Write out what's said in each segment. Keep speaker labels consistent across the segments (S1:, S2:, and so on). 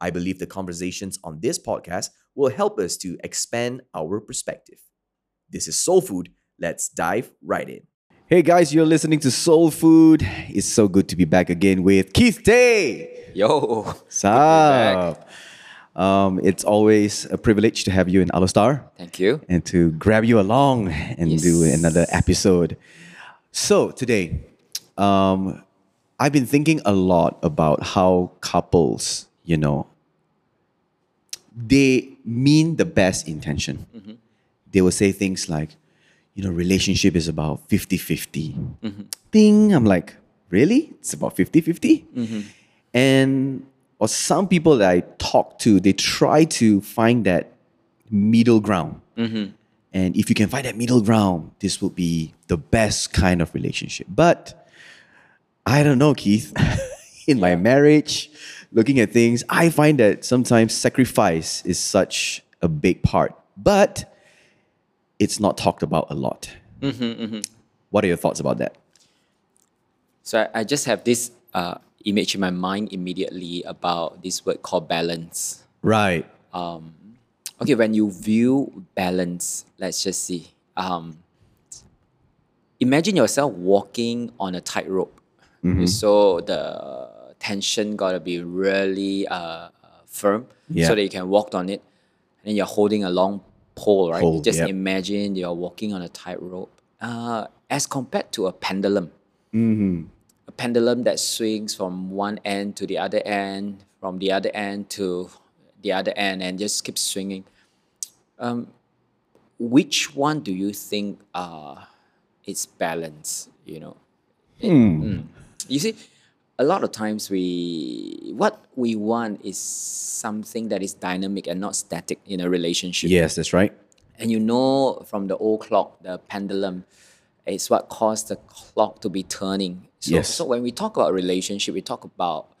S1: I believe the conversations on this podcast will help us to expand our perspective. This is Soul Food. Let's dive right in. Hey guys, you're listening to Soul Food. It's so good to be back again with Keith Tay.
S2: Yo,
S1: What's up? Um, it's always a privilege to have you in Alor Star
S2: thank you.
S1: and to grab you along and do another episode. So today, um, I've been thinking a lot about how couples, you know, they mean the best intention. Mm-hmm. They will say things like, you know, relationship is about 50 50. Mm-hmm. Ding. I'm like, really? It's about 50 50? Mm-hmm. And or some people that I talk to, they try to find that middle ground. And if you can find that middle ground, this will be the best kind of relationship. But I don't know, Keith. In my marriage, looking at things, I find that sometimes sacrifice is such a big part, but it's not talked about a lot. What are your thoughts about that?
S2: So I, I just have this uh, image in my mind immediately about this word called balance.
S1: Right.
S2: Okay, when you view balance, let's just see. Um, imagine yourself walking on a tightrope. So the tension got to be really uh, firm
S1: Yeah.
S2: so that you can walk on it. And you're holding a long pole, right?
S1: Pole,
S2: Just
S1: yep.
S2: imagine you're walking on a tightrope. Uh, as compared to a pendulum, a pendulum that swings from one end to the other end, from the other end to the other end, and just keeps swinging. Um, which one do you think uh, is balance? You know, It- mm. you see, a lot of times we what we want is something that is dynamic and not static in a relationship.
S1: Yes, that's right.
S2: And you know from the old clock, the pendulum, is what caused the clock to be turning. So,
S1: Yes.
S2: so when we talk about relationship, we talk about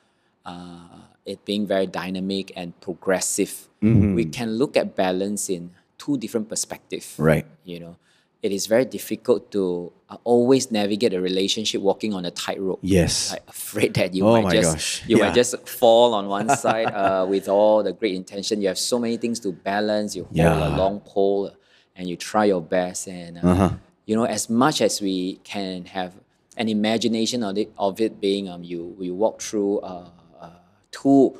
S2: uh, it being very dynamic and progressive.
S1: Mm-hmm.
S2: We can look at balance in two different perspectives.
S1: Right.
S2: You know, it is very difficult to uh, always navigate a relationship walking on a tightrope.
S1: Yes.
S2: Like afraid that you
S1: Oh
S2: might just
S1: gosh,
S2: you
S1: yeah.
S2: might just fall on one side uh, with all the great intention. You have so many things to balance. You hold
S1: Yeah.
S2: a long pole, and you try your best. And uh,
S1: Uh-huh.
S2: you know, as much as we can have an imagination of it, of it being um, you you walk through uh, uh, two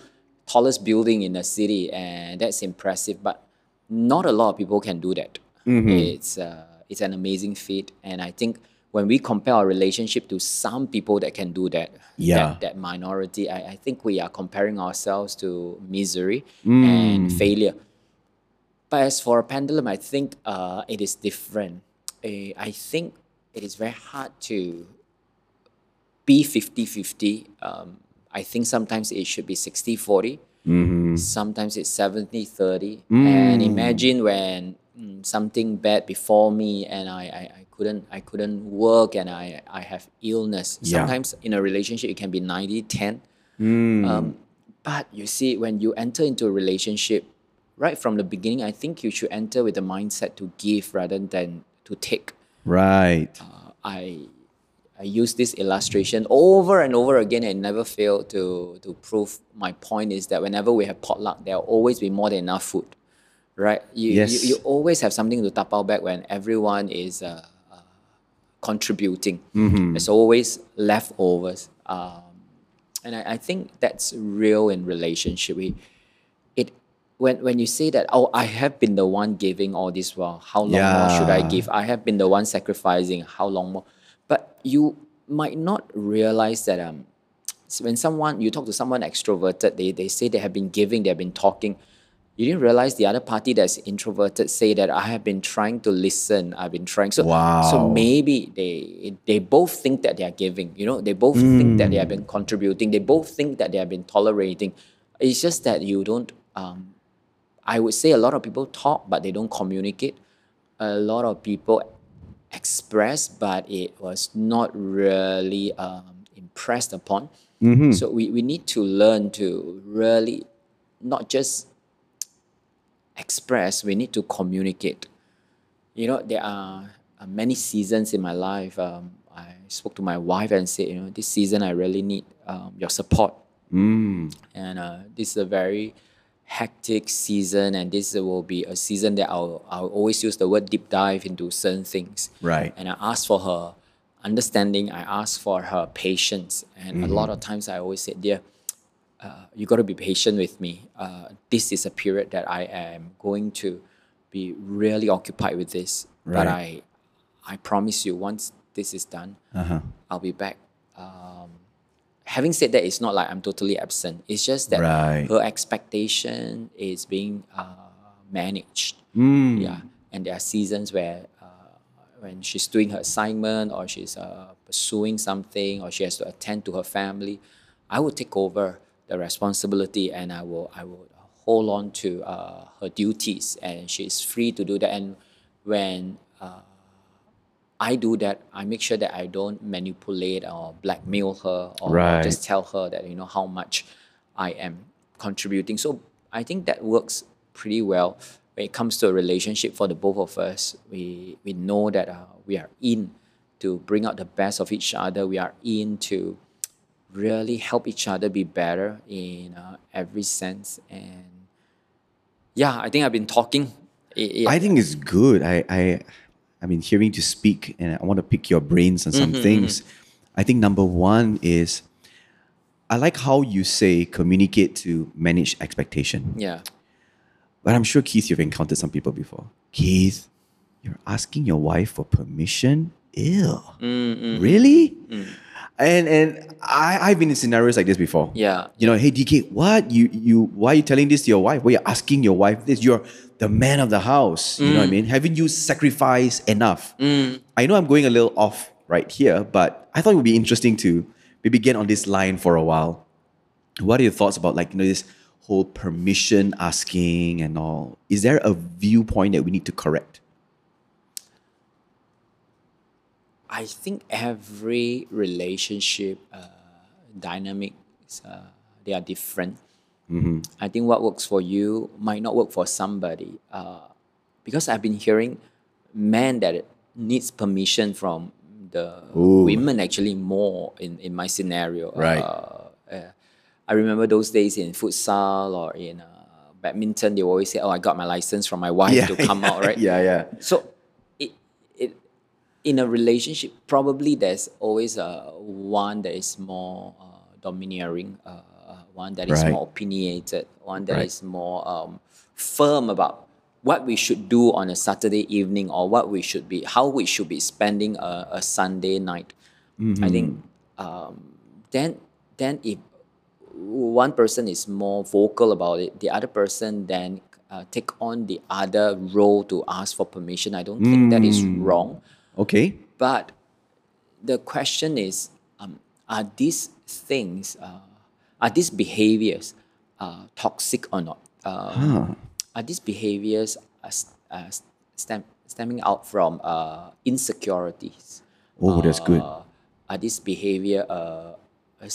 S2: tallest building in the city, and that's impressive. But not a lot of people can do that.
S1: Mm-hmm.
S2: It's uh, it's an amazing feat, and I think when we compare our relationship to some people that can do that,
S1: Yeah.
S2: that, that minority, I, I think we are comparing ourselves to misery
S1: Mm.
S2: and failure. But as for a pendulum, I think uh, it is different. Eh, I think it is very hard to be 50 50. Um, I think sometimes it should be 60 40. Sometimes it's 70 30. And imagine when mm, something bad before me and I, I, I couldn't I couldn't work and I, I have illness.
S1: Yeah.
S2: Sometimes in a relationship it can be 90 10.
S1: Mm.
S2: Um, but you see, when you enter into a relationship, right from the beginning, I think you should enter with the mindset to give rather than to take.
S1: Right.
S2: I I use this illustration over and over again and never fail to to prove my point is that whenever we have potluck, there will always be more than enough food, right? You,
S1: Yes.
S2: you, you always have something to tap out back when everyone is uh, uh, contributing. There's always leftovers. Um, and I, I think that's real in relationship. We, it when when you say that, oh, I have been the one giving all this while, how long more should I give? I have been the one sacrificing, how long more? But you might not realize that um when someone you talk to someone extroverted, they, they say they have been giving, they have been talking. You didn't realize the other party that's introverted say that I have been trying to listen. I've been trying. So, so maybe they they both think that they are giving. You know, they both think that they have been contributing. They both think that they have been tolerating. It's just that you don't. Um, I would say a lot of people talk, but they don't communicate. A lot of people express, but it was not really um, impressed upon. So we, we need to learn to really not just express, we need to communicate. You know, there are uh, many seasons in my life. Um, I spoke to my wife and said, you know, this season I really need um, your support. And uh, this is a very hectic season, and this will be a season that I'll, I'll always use the word deep dive into certain things.
S1: Right.
S2: And I ask for her understanding, I ask for her patience. And a lot of times I always say, dear, uh, you got to be patient with me. Uh, this is a period that I am going to be really occupied with this. But I, I promise you, once this is done, I'll be back. Um, having said that, it's not like I'm totally absent. It's just that
S1: Right.
S2: her expectation is being uh, managed. Yeah, and there are seasons where uh, when she's doing her assignment or she's uh, pursuing something or she has to attend to her family, I will take over the responsibility and I will I will hold on to uh, her duties and she's free to do that. And when uh, I do that, I make sure that I don't manipulate or blackmail her or
S1: Right.
S2: just tell her that you know how much I am contributing. So I think that works pretty well when it comes to a relationship for the both of us. We we know that uh, we are in to bring out the best of each other. We are in to really help each other be better in uh, every sense. And yeah, I think I've been talking. It- it-
S1: I think it's good. I, I, I mean, hearing you speak, and I want to pick your brains on some mm-hmm, things. Mm-hmm. I think number one is, I like how you say communicate to manage expectation.
S2: yeah.
S1: But I'm sure Keith, you've encountered some people before. Keith, you're asking your wife for permission. Ew. Mm, mm, mm. Really? And and I I've been in scenarios like this before.
S2: Yeah.
S1: You know, hey DK, what you you why are you telling this to your wife? Why are you asking your wife this? You're the man of the house. You know what I mm. mean? Haven't you sacrificed enough? Mm. I know I'm going a little off right here, but I thought it would be interesting to maybe get on this line for a while. What are your thoughts about like you know this whole permission asking and all? Is there a viewpoint that we need to correct?
S2: I think every relationship uh, dynamics uh, they are different. I think what works for you might not work for somebody. Uh, because I've been hearing men that needs permission from the women actually more in, in my scenario.
S1: Right.
S2: Uh, uh, I remember those days in futsal or in uh, badminton, they always say, "Oh, I got my license from my wife to come out." Right?
S1: yeah, yeah.
S2: So, in a relationship, probably there's always uh, one that is more uh, domineering, uh, one that is
S1: Right.
S2: more opinionated, one that is
S1: Right.
S2: more um, firm about what we should do on a Saturday evening or what we should be, how we should be spending a, a Sunday night. I think um, then, then if one person is more vocal about it, the other person then uh, take on the other role to ask for permission. I don't think that is wrong.
S1: Okay.
S2: But the question is, um, are these things, uh, are these behaviors uh, toxic or not? Um, Are these behaviors uh, uh, stem, stemming out from uh, insecurities?
S1: Oh, that's good.
S2: Uh, are this behavior uh, a,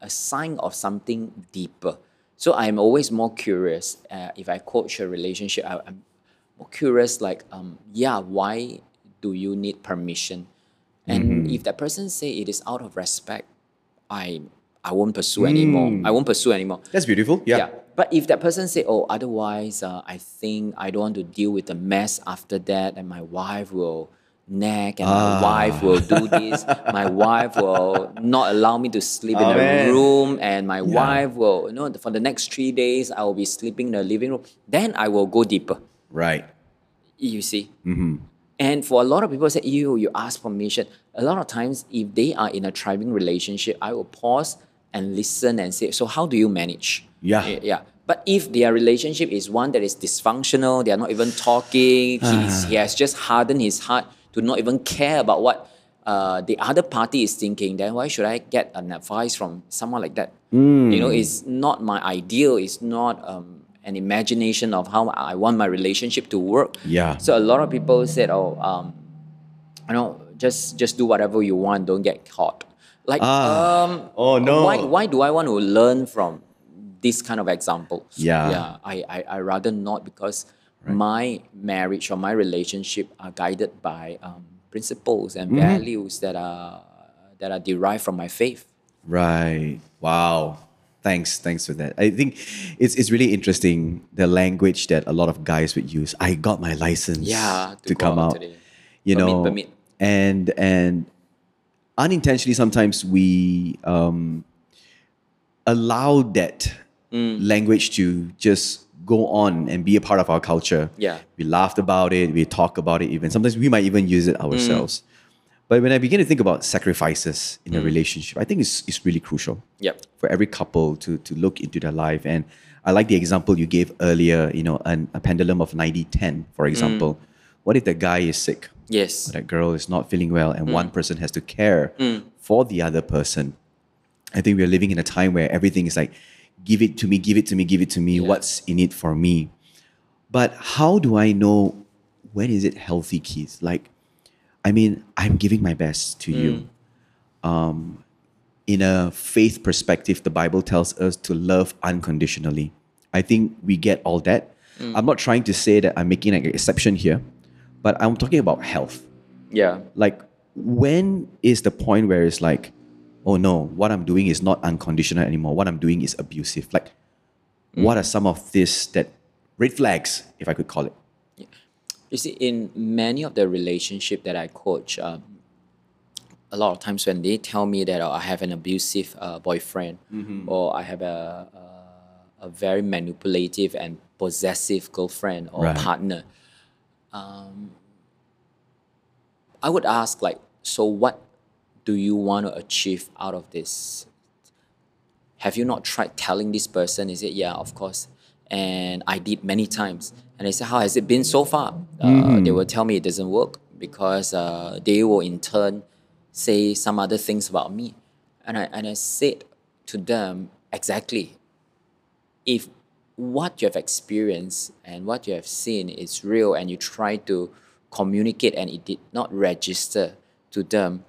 S2: a sign of something deeper? So I'm always more curious. Uh, if I coach a relationship, I, I'm more curious. Like, um, yeah, why do you need permission? Mm-hmm. And if that person say it is out of respect, I I won't pursue mm. anymore. I won't pursue anymore.
S1: That's beautiful. Yeah.
S2: Yeah. But if that person say, oh, otherwise, uh, I think I don't want to deal with the mess after that, and my wife will nag, and my ah. wife will do this. My wife will not allow me to sleep in
S1: Oh,
S2: the
S1: man.
S2: room, and my wife will, you know, for the next three days, I will be sleeping in the living room. Then I will go deeper.
S1: Right.
S2: You see. Mm-hmm. And for a lot of people say, you, you ask permission. A lot of times, if they are in a thriving relationship, I will pause and listen and say, so how do you manage?
S1: Yeah.
S2: Eh, Yeah. But if their relationship is one that is dysfunctional, they are not even talking, he's, he has just hardened his heart to not even care about what uh, the other party is thinking, then why should I get an advice from someone like that? You know, it's not my ideal, it's not um, an imagination of how I want my relationship to work.
S1: Yeah.
S2: So a lot of people said, "Oh, um, you know, just just do whatever you want. Don't get caught." Like,
S1: Ah.
S2: um,
S1: Oh, no.
S2: Why why do I want to learn from this kind of example?
S1: Yeah.
S2: Yeah. I I, I rather not because my marriage or my relationship are guided by um, principles and
S1: Mm-hmm.
S2: values that are that are derived from my faith.
S1: Right. Wow. Thanks. Thanks for that. I think it's it's really interesting the language that a lot of guys would use. I got my license.
S2: Yeah, to
S1: To, come
S2: out today.
S1: You
S2: Permit,
S1: know.
S2: permit.
S1: And and unintentionally sometimes we um allow that
S2: Mm.
S1: language to just go on and be a part of our culture.
S2: Yeah.
S1: We laughed about it, we talk about it even. Sometimes we might even use it ourselves. But when I begin to think about sacrifices in a mm. relationship, I think it's, it's really crucial
S2: Yep.
S1: for every couple to, to look into their life. And I like the example you gave earlier, you know, an, a pendulum of 90 10, for mm. example. What if the guy is sick?
S2: Yes.
S1: That girl is not feeling well, and mm. one person has to care for the other person. I think we're living in a time where everything is like, give it to me, give it to me, give it to me. What's in it for me? But how do I know when is it healthy, Keith? Like, I mean, I'm giving my best to you. Mm. Um, in a faith perspective, the Bible tells us to love unconditionally. I think we get all that. Mm. I'm not trying to say that I'm making an exception here, but I'm talking about health.
S2: Yeah.
S1: Like, when is the point where it's like, oh no, what I'm doing is not unconditional anymore. What I'm doing is abusive. Like, mm. what are some of this that red flags, if I could call it?
S2: You see, in many of the relationship that I coach, um, a lot of times when they tell me that oh, I have an abusive uh, boyfriend or I have a, a, a very manipulative and possessive girlfriend or
S1: Right.
S2: partner, um, I would ask like, so what do you want to achieve out of this? have you not tried telling this person? Is it yeah, of course. And I did many times. And I said, how has it been so far? Uh, they will tell me it doesn't work because uh, they will in turn say some other things about me. And I, and I said to them, exactly. If what you have experienced and what you have seen is real and you try to communicate and it did not register to them,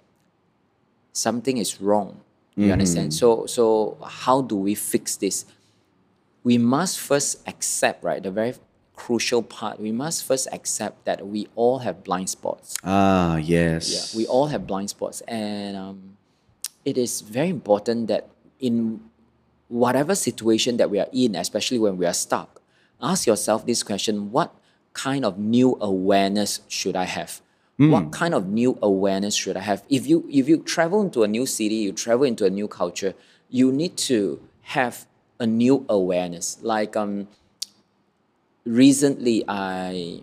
S2: something is wrong. You understand? So so how do we fix this? We must first accept, right? The very crucial part, we must first accept that we all have blind spots.
S1: Ah,
S2: Yeah,
S1: yes.
S2: we all have blind spots, and um, it is very important that in whatever situation that we are in, especially when we are stuck, ask yourself this question: What kind of new awareness should I have? What kind of new awareness should I have? If you if you travel into a new city, you travel into a new culture, you need to have a new awareness. Like um, recently, I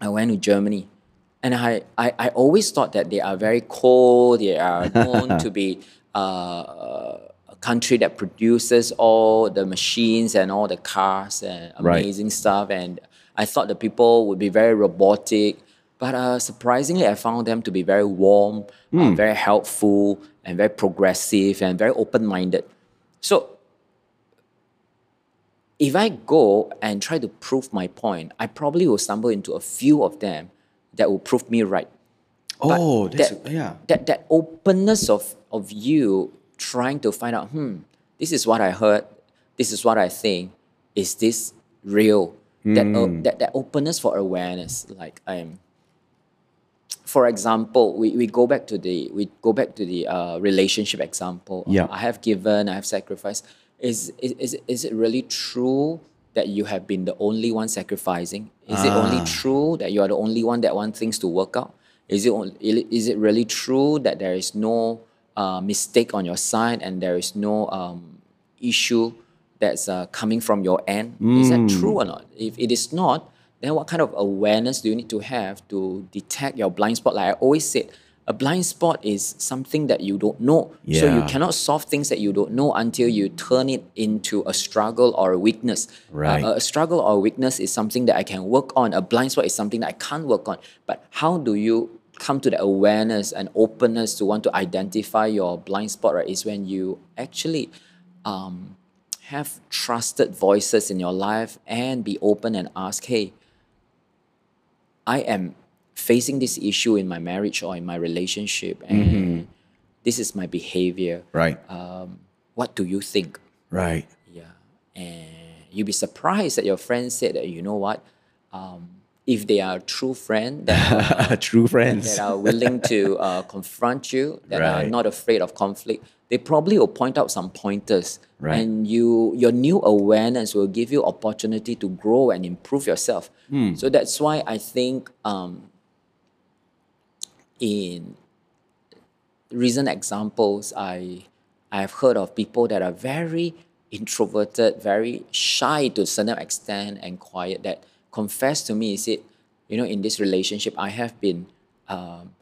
S2: I went to Germany, and I, I, I always thought that they are very cold. They are known to be uh, a country that produces all the machines and all the cars and
S1: Right.
S2: amazing stuff. And I thought the people would be very robotic. But uh, surprisingly, I found them to be very warm, uh, very helpful, and very progressive and very open minded. So if I go and try to prove my point, I probably will stumble into a few of them that will prove me right. But
S1: oh, that's
S2: that,
S1: yeah.
S2: that that openness of of you trying to find out, hmm, this is what I heard, this is what I think, is this real? That, uh, that that openness for awareness, like um, for example, we, we go back to the we go back to the uh, relationship example.
S1: Yeah.
S2: I have given, I have sacrificed. Is, is is it really true that you have been the only one sacrificing? Is it only true that you are the only one that want things to work out? Is it on- is it really true that there is no uh, mistake on your side and there is no um, issue that's uh, coming from your end? Is that true or not? If it is not, then what kind of awareness do you need to have to detect your blind spot? Like I always said, a blind spot is something that you don't know. So you cannot solve things that you don't know until you turn it into a struggle or a weakness. Uh,
S1: Right.
S2: a, a struggle or a weakness is something that I can work on. A blind spot is something that I can't work on. But how do you come to the awareness and openness to want to identify your blind spot, right? Is when you actually um, have trusted voices in your life and be open and ask, hey, I am facing this issue in my marriage or in my relationship, and this is my behavior.
S1: Right.
S2: Um, what do you think?
S1: right.
S2: Yeah. And you'll be surprised that your friend said that, you know what? Um, if they are true friend that,
S1: True friends.
S2: that are willing to uh, confront you, that are not afraid of conflict, they probably will point out some pointers.
S1: Right.
S2: And you your new awareness will give you opportunity to grow and improve yourself.
S1: Hmm.
S2: So that's why I think um, in recent examples, I I have heard of people that are very introverted, very shy to a certain extent, and quiet. That confess to me, said, you know, in this relationship, I have been um,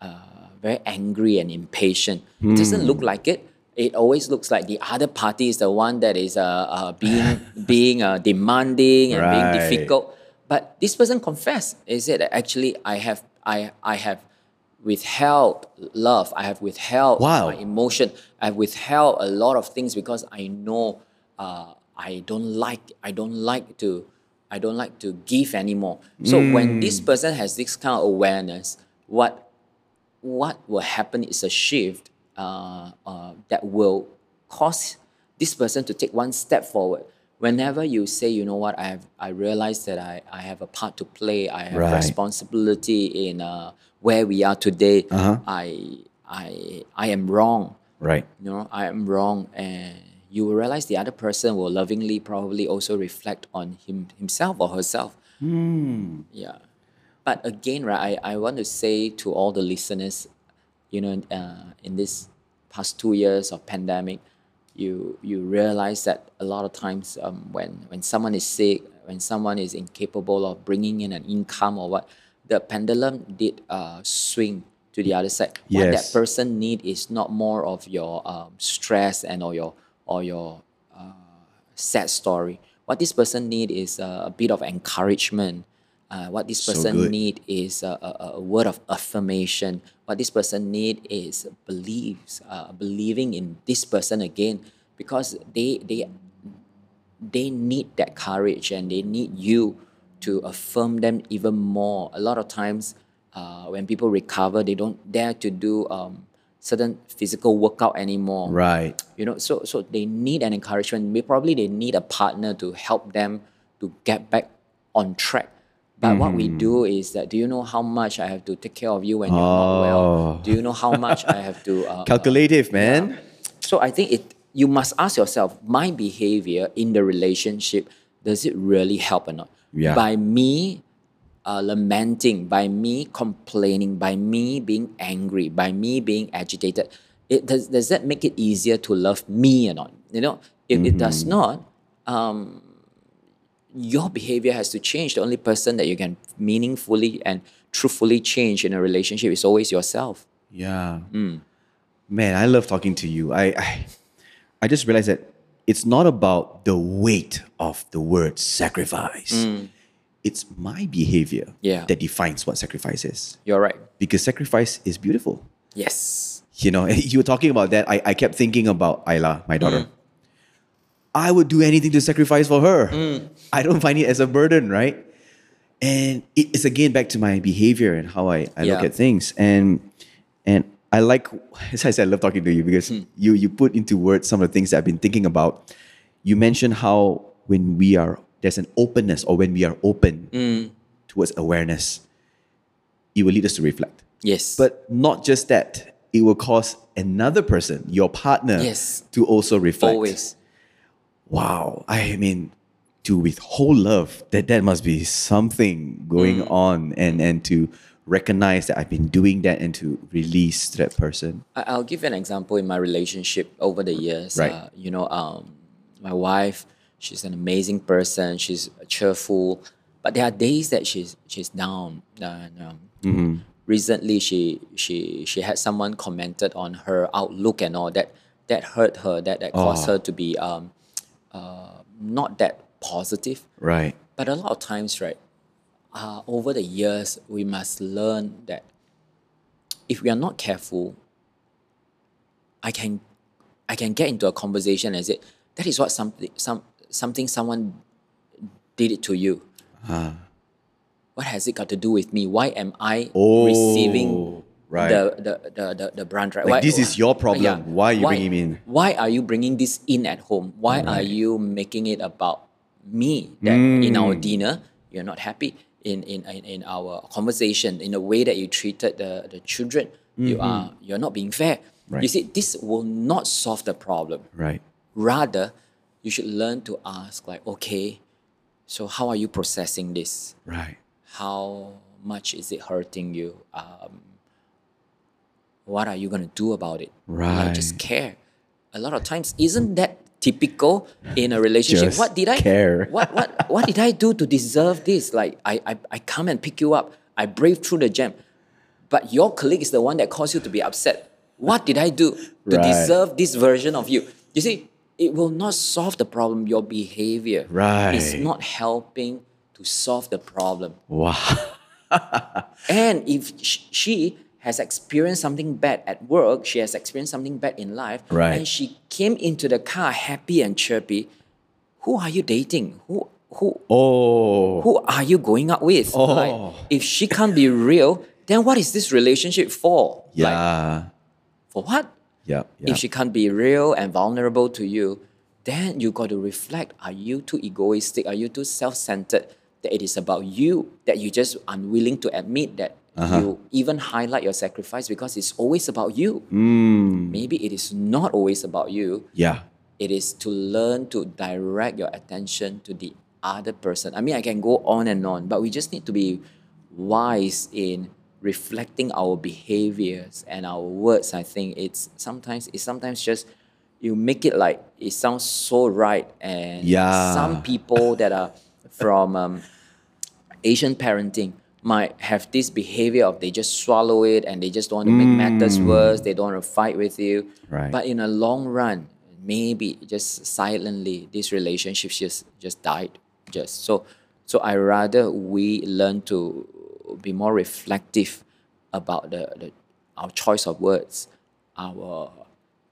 S2: uh, very angry and impatient. It doesn't look like it. It always looks like the other party is the one that is uh, uh, being being uh, demanding and being difficult. But this person confessed. Said that actually I have I I have withheld love. I have withheld
S1: Wow.
S2: my emotion. I have withheld a lot of things because I know uh, I don't like I don't like to I don't like to give anymore. So when this person has this kind of awareness, what what will happen is a shift uh, uh, that will cause this person to take one step forward. Whenever you say, you know what, I have, I realize that I, I have a part to play. I have
S1: Right.
S2: responsibility in uh, where we are today.
S1: Uh-huh.
S2: I, I, I am wrong.
S1: Right.
S2: You know, I am wrong, and you will realize the other person will lovingly probably also reflect on him himself or herself. Yeah. But again, right, I, I want to say to all the listeners, you know, uh, in this past two years of pandemic, you you realize that a lot of times um, when when someone is sick, when someone is incapable of bringing in an income or what, the pendulum did uh, swing to the other side. What that person need is not more of your um, stress and or your or your sad story. What this person need is uh, a bit of encouragement. Uh, what this person
S1: good.
S2: need is a, a, a word of affirmation. What this person need is beliefs, uh, believing in this person again, because they they they need that courage and they need you to affirm them even more. A lot of times, uh, when people recover, they don't dare to do um, certain physical workout anymore
S1: Right.
S2: you know so so they need an encouragement May- probably they need a partner to help them to get back on track but what we do is that do you know how much i have to take care of you when you're not well
S1: Oh.
S2: do you know how much i have to uh, uh,
S1: Calculative, man.
S2: so i think it you must ask yourself my behavior in the relationship does it really help or not
S1: Yeah.
S2: by me uh, lamenting, by me complaining, by me being angry, by me being agitated, it does, does that make it easier to love me or not? You know, if it does not, um, your behavior has to change. The only person that you can meaningfully and truthfully change in a relationship is always yourself.
S1: Yeah. Man, I love talking to you. I, I I just realized that it's not about the weight of the word sacrifice. Mm. It's my behavior
S2: Yeah.
S1: that defines what sacrifice is.
S2: You're right.
S1: Because sacrifice is beautiful.
S2: Yes.
S1: You know, you were talking about that. I, I kept thinking about Ayla, my daughter. Mm. I would do anything to sacrifice for her. Mm. I don't find it as a burden, right? And it's again back to my behavior and how I, I look at things. And and I like as I said, I love talking to you because you you put into words some of the things that I've been thinking about. You mentioned how when we are there's an openness or when we are open towards awareness, it will lead us to reflect.
S2: Yes.
S1: But not just that, it will cause another person, your partner,
S2: Yes.
S1: to also reflect.
S2: always.
S1: Wow. I mean, to withhold love, that that must be something going
S2: Mm.
S1: on and and to recognize that I've been doing that and to release that person.
S2: I'll give an example in my relationship over the years.
S1: Right.
S2: Uh, you know, um, my wife, she's an amazing person. She's cheerful, but there are days that she's she's down. And, um,
S1: Mm-hmm.
S2: Recently, she she she had someone commented on her outlook and all that that hurt her. That that caused
S1: Oh.
S2: her to be um, uh, not that positive.
S1: Right.
S2: But a lot of times, right, uh, over the years, we must learn that if we are not careful, I can, I can get into a conversation and say, that is what something some something someone did it to you. What has it got to do with me? Why am I receiving
S1: Oh, right.
S2: the, the, the, the, the brunt? Right?
S1: Like,
S2: Why-
S1: this is your problem. Why are you bringing me in?
S2: Why are you bringing this in at home? Why are you making it about me? That in our
S1: Mm.
S2: dinner you're not happy. In, in, in, our conversation, in the way that you treated the, the children, you are you're not being fair. You
S1: Mm-hmm.
S2: See, this will not solve the problem.
S1: right.
S2: Rather, you should learn to ask, like, okay, so how are you processing this?
S1: Right.
S2: How much is it hurting you? Um, what are you going to do about it? Right. Like, just care. A lot of times, isn't that typical in a relationship?
S1: Just
S2: what did I
S1: care.
S2: What what what did I do to deserve this? Like I, I I come and pick you up. I brave through the jam, but your colleague is the one that caused you to be upset. What did I do to
S1: Right.
S2: deserve this version of you? You see, it will not solve the problem. Your behavior is
S1: Right.
S2: not helping to solve the problem.
S1: Wow.
S2: And if sh- she has experienced something bad at work, she has experienced something bad in life,
S1: Right.
S2: and she came into the car happy and chirpy, who are you dating? Who who
S1: Oh.
S2: who are you going out with? Oh. Like,
S1: Oh.
S2: if she can't be real, then what is this relationship for? Like,
S1: Yeah.
S2: for what?
S1: yeah. Yeah.
S2: If she can't be real and vulnerable to you, then you got to reflect are you too egoistic? Are you too self centered? That it is about you, that you just unwilling to admit that
S1: Uh-huh.
S2: you even highlight your sacrifice because it's always about you.
S1: Mm.
S2: Maybe it is not always about you.
S1: yeah.
S2: It is to learn to direct your attention to the other person. I mean, I can go on and on, but we just need to be wise in reflecting our behaviors and our words. I think it's sometimes it's sometimes just you make it like it sounds so right, and
S1: Yeah.
S2: some people that are from um, Asian parenting might have this behavior of they just swallow it and they just don't want to make matters worse. They don't want to fight with you.
S1: Right.
S2: But in a long run, maybe just silently, this relationship just just died. Just so so I rather we learn to be more reflective about the, the our choice of words, our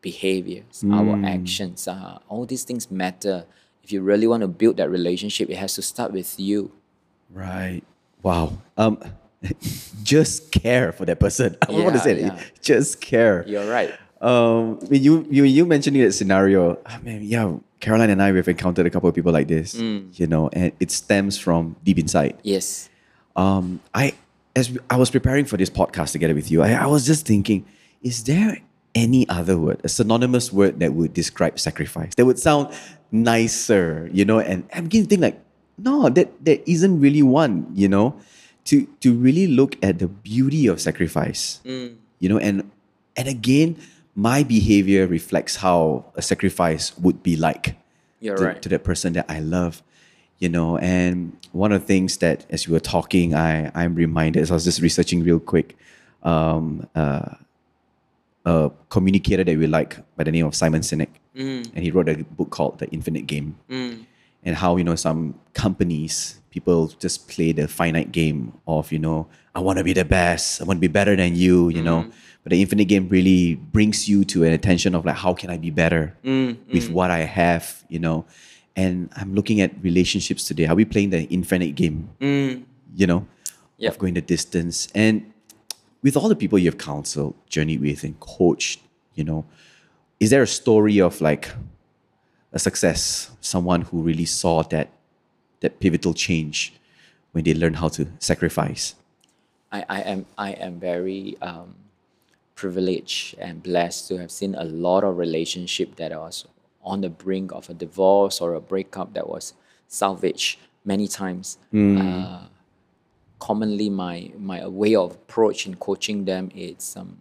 S2: behaviors, our actions. Uh, all these things matter. If you really want to build that relationship, it has to start with you.
S1: Right. Wow. Um, just care for that person. I want to
S2: Yeah,
S1: say it.
S2: yeah.
S1: Just care.
S2: You're right.
S1: Um, when you you you mentioning that scenario, I mean, yeah, Caroline and I we've encountered a couple of people like this,
S2: Mm.
S1: you know, and it stems from deep inside.
S2: Yes.
S1: Um, I as I was preparing for this podcast together with you, I, I was just thinking, is there any other word, a synonymous word that would describe sacrifice that would sound nicer, you know? And I'm beginning to think like, no, that there isn't really one, you know, to to really look at the beauty of sacrifice, you know, and and again, my behavior reflects how a sacrifice would be like
S2: You're
S1: to,
S2: right.
S1: to that person that I love, you know. And one of the things that, as you were talking, I I'm reminded. As I was just researching real quick, um, uh, a communicator that we like by the name of Simon Sinek, and he wrote a book called The Infinite Game, and how you know some companies people just play the finite game of you know I want to be the best, I want to be better than you, you know. Mm. But the infinite game really brings you to an attention of like how can I be better mm, mm. with what I have, you know. And I'm looking at relationships today. Are we playing the infinite game? You know,
S2: Yep.
S1: of going the distance. And with all the people you've counseled, journeyed with, and coached, you know, is there a story of like a success, someone who really saw that that pivotal change when they learned how to sacrifice?
S2: I, I am I am very um, privileged and blessed to have seen a lot of relationship that was on the brink of a divorce or a breakup that was salvaged many times. Uh, commonly, my my way of approach in coaching them is um,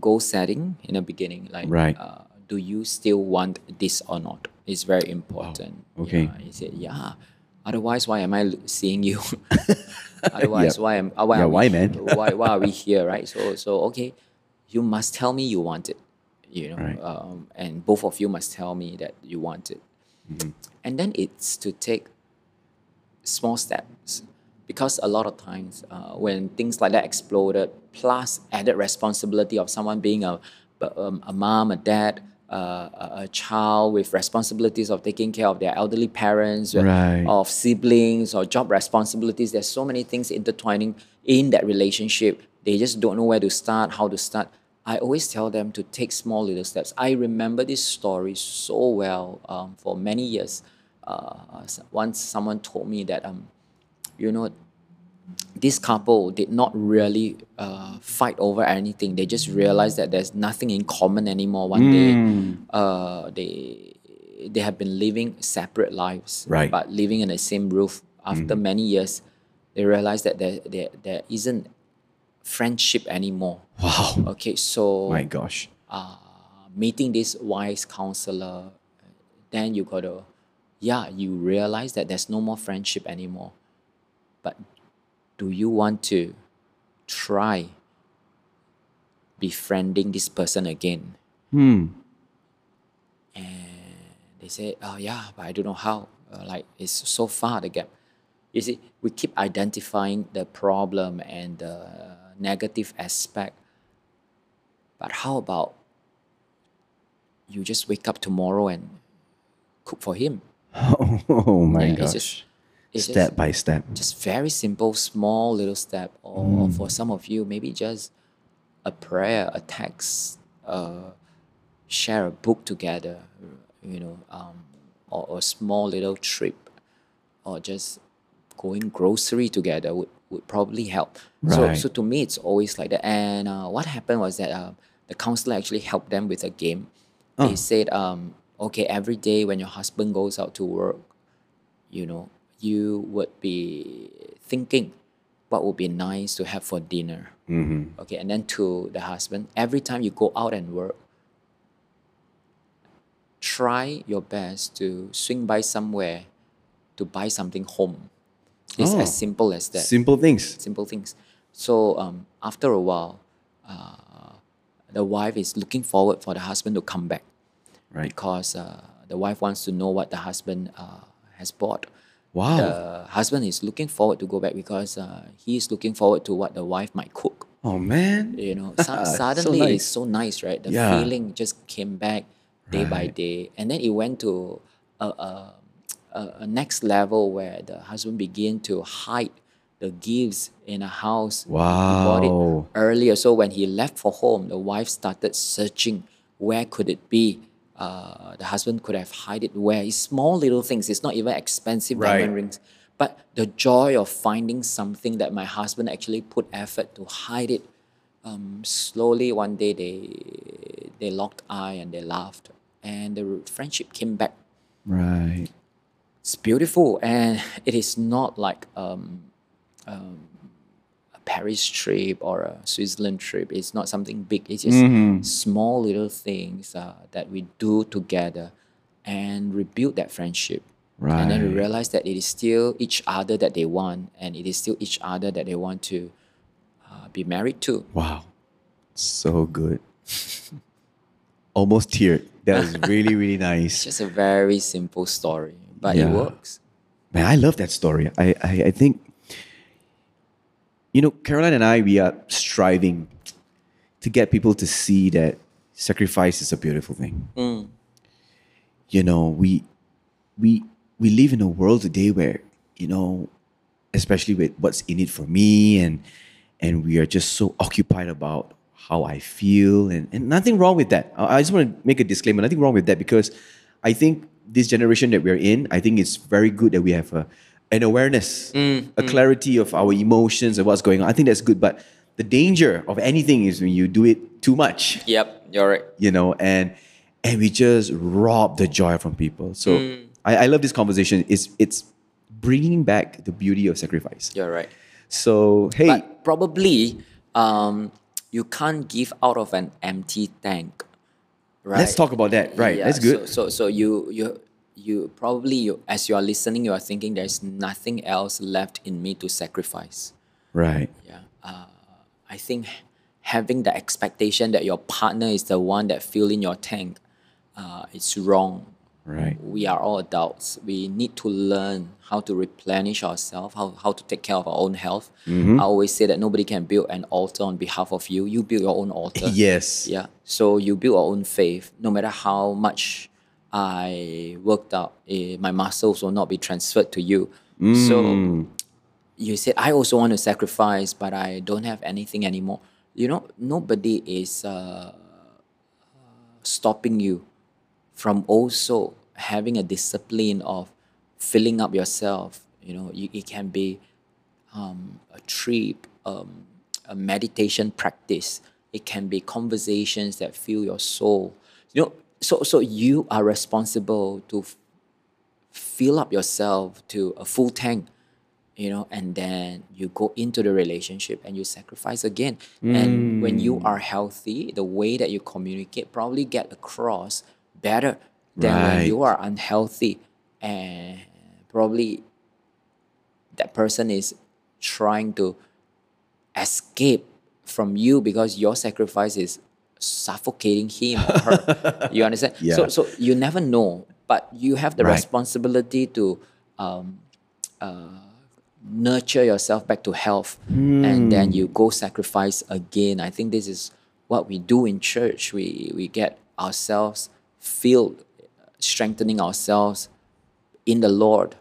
S2: goal setting in the beginning. Like,
S1: Right.
S2: uh, do you still want this or not? It's very important.
S1: Okay.
S2: Yeah, he said, yeah. Otherwise, why am I seeing you? Otherwise,
S1: Yep.
S2: why am why
S1: Yeah, why, man?
S2: why why are we here, right? So so okay, you must tell me you want it, you know,
S1: Right.
S2: um, and both of you must tell me that you want it,
S1: Mm-hmm.
S2: and then it's to take small steps because a lot of times uh, when things like that exploded plus added responsibility of someone being a um, a mom, a dad, uh, a, a child with responsibilities of taking care of their elderly parents, uh,
S1: Right.
S2: of siblings, or job responsibilities. There's so many things intertwining in that relationship. They just don't know where to start, how to start. I always tell them to take small little steps. I remember this story so well um, for many years. Uh, once someone told me that, um, you know, this couple did not really uh, fight over anything. They just realized that there's nothing in common anymore. One day, uh, they they have been living separate lives,
S1: Right.
S2: but living in the same roof. After many years, they realized that there, there, there isn't friendship anymore.
S1: Wow.
S2: Okay, so
S1: My gosh.
S2: meeting this wise counselor, then you gotta, yeah, you realize that there's no more friendship anymore. But do you want to try befriending this person again?
S1: Hmm.
S2: And they say, oh yeah, but I don't know how. Uh, like it's so far the gap. You see, we keep identifying the problem and the negative aspect. But how about you just wake up tomorrow and cook for him?
S1: Oh my
S2: Yeah,
S1: gosh.
S2: It's
S1: step
S2: just,
S1: by step.
S2: just very simple, small little step. Or for some of you, maybe just a prayer, a text, uh, share a book together, you know, um, or, or a small little trip, or just going grocery together would, would probably help. So,
S1: Right.
S2: so so to me, it's always like that. And uh, what happened was that uh, the counselor actually helped them with a game. They said, um, okay, every day when your husband goes out to work, you know, you would be thinking what would be nice to have for dinner.
S1: Mm-hmm.
S2: Okay, and then to the husband, every time you go out and work, try your best to swing by somewhere to buy something home. It's
S1: Oh.
S2: as simple as that
S1: Simple things.
S2: simple things. So um, after a while, uh, the wife is looking forward for the husband to come back
S1: Right.
S2: because uh, the wife wants to know what the husband uh, has bought.
S1: Wow.
S2: The husband is looking forward to go back because uh, he is looking forward to what the wife might cook.
S1: oh man.
S2: You know, so-
S1: So
S2: suddenly
S1: nice.
S2: it's so nice, right? The
S1: Yeah.
S2: feeling just came back day by day, and then it went to a, a, a, next level where the husband began to hide the gifts in a house. He bought it
S1: Wow.
S2: earlier. So when he left for home, the wife started searching where could it be. Uh, the husband could have hide it where. It's small little things. It's not even expensive
S1: Right.
S2: diamond rings. But the joy of finding something that my husband actually put effort to hide it. Um, slowly one day they they locked eye and they laughed, and the friendship came back
S1: Right.
S2: it's beautiful and it is not like um, um, Paris trip or a Switzerland trip. It's not something big. It's just small little things uh, that we do together and rebuild that friendship. Right. And then we realize that it is still each other that they want, and it is still each other that they want to uh, be married to.
S1: Wow. So good. Almost teared. That was really, really nice.
S2: Just a very simple story, but it works.
S1: Man, I love that story. I, I, I think, you know, Caroline and I, we are striving to get people to see that sacrifice is a beautiful thing. Mm. You know, we, we, we live in a world today where, you know, especially with what's in it for me and, and we are just so occupied about how I feel and, and nothing wrong with that. I I just want to make a disclaimer, nothing wrong with that because I think this generation that we're in, I think it's very good that we have a, an awareness, mm, a mm. clarity of our emotions and what's going on. I think that's good. But the danger of anything is when you do it too much,
S2: Yep, you're right.
S1: you know, and and we just rob the joy from people. So mm. I, I love this conversation. It's it's bringing back the beauty of sacrifice.
S2: You're right.
S1: So hey,
S2: But probably um, you can't give out of an empty tank, right?
S1: let's talk about that. Right,
S2: Yeah,
S1: that's good.
S2: So, so, so you you you probably you, as you are listening, you are thinking there's nothing else left in me to sacrifice.
S1: right.
S2: Yeah. Uh, I think having the expectation that your partner is the one that fill in your tank, uh, it's wrong.
S1: Right.
S2: We are all adults. We need to learn how to replenish ourselves, how, how to take care of our own health.
S1: Mm-hmm.
S2: I always say that nobody can build an altar on behalf of you. You build your own altar.
S1: Yes.
S2: Yeah. So you build your own faith. No matter how much I worked out, eh, my muscles will not be transferred to you. So you said, I also want to sacrifice, but I don't have anything anymore. You know, nobody is uh, stopping you from also having a discipline of filling up yourself. You know, you, it can be um, a trip, um, a meditation practice. It can be conversations that fill your soul. You know, so so you are responsible to f- fill up yourself to a full tank. You know, and then you go into the relationship and you sacrifice again. And when you hmm. are healthy, the way that you communicate probably get across better than when you are unhealthy and probably that person is trying to escape from you because your sacrifice is suffocating him or her. you understand?
S1: Yeah.
S2: So, so you never know, but you have the
S1: Right.
S2: responsibility to um, uh, nurture yourself back to health, and then you go sacrifice again. I think this is what we do in church. We we get ourselves filled, strengthening ourselves in the Lord,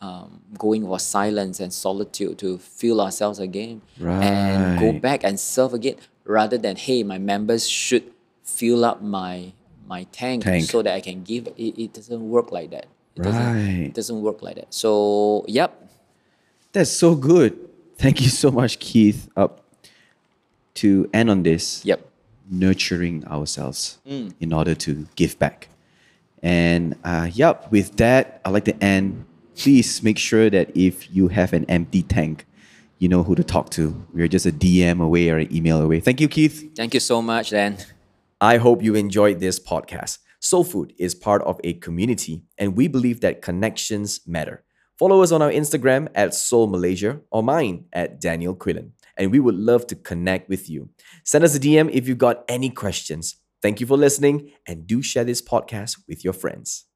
S2: um, going for silence and solitude to feel ourselves again and go back and serve again rather than, hey, my members should fill up my my tank,
S1: Tank.
S2: so that I can give. It, it doesn't work like that. It doesn't,
S1: Right.
S2: it doesn't work like that. So, yep.
S1: That's so good. Thank you so much, Keith. Up to end on this.
S2: Yep.
S1: nurturing ourselves in order to give back. And uh, yep, with that, I'd like to end. Please make sure that if you have an empty tank, you know who to talk to. We're just a DM away or an email away. Thank you, Keith.
S2: Thank you so much, Dan.
S3: I hope you enjoyed this podcast. Soul Food is part of a community, and we believe that connections matter. Follow us on our Instagram at Soul Malaysia or mine at Daniel Quillen, and we would love to connect with you. Send us a DM if you've got any questions. Thank you for listening, and do share this podcast with your friends.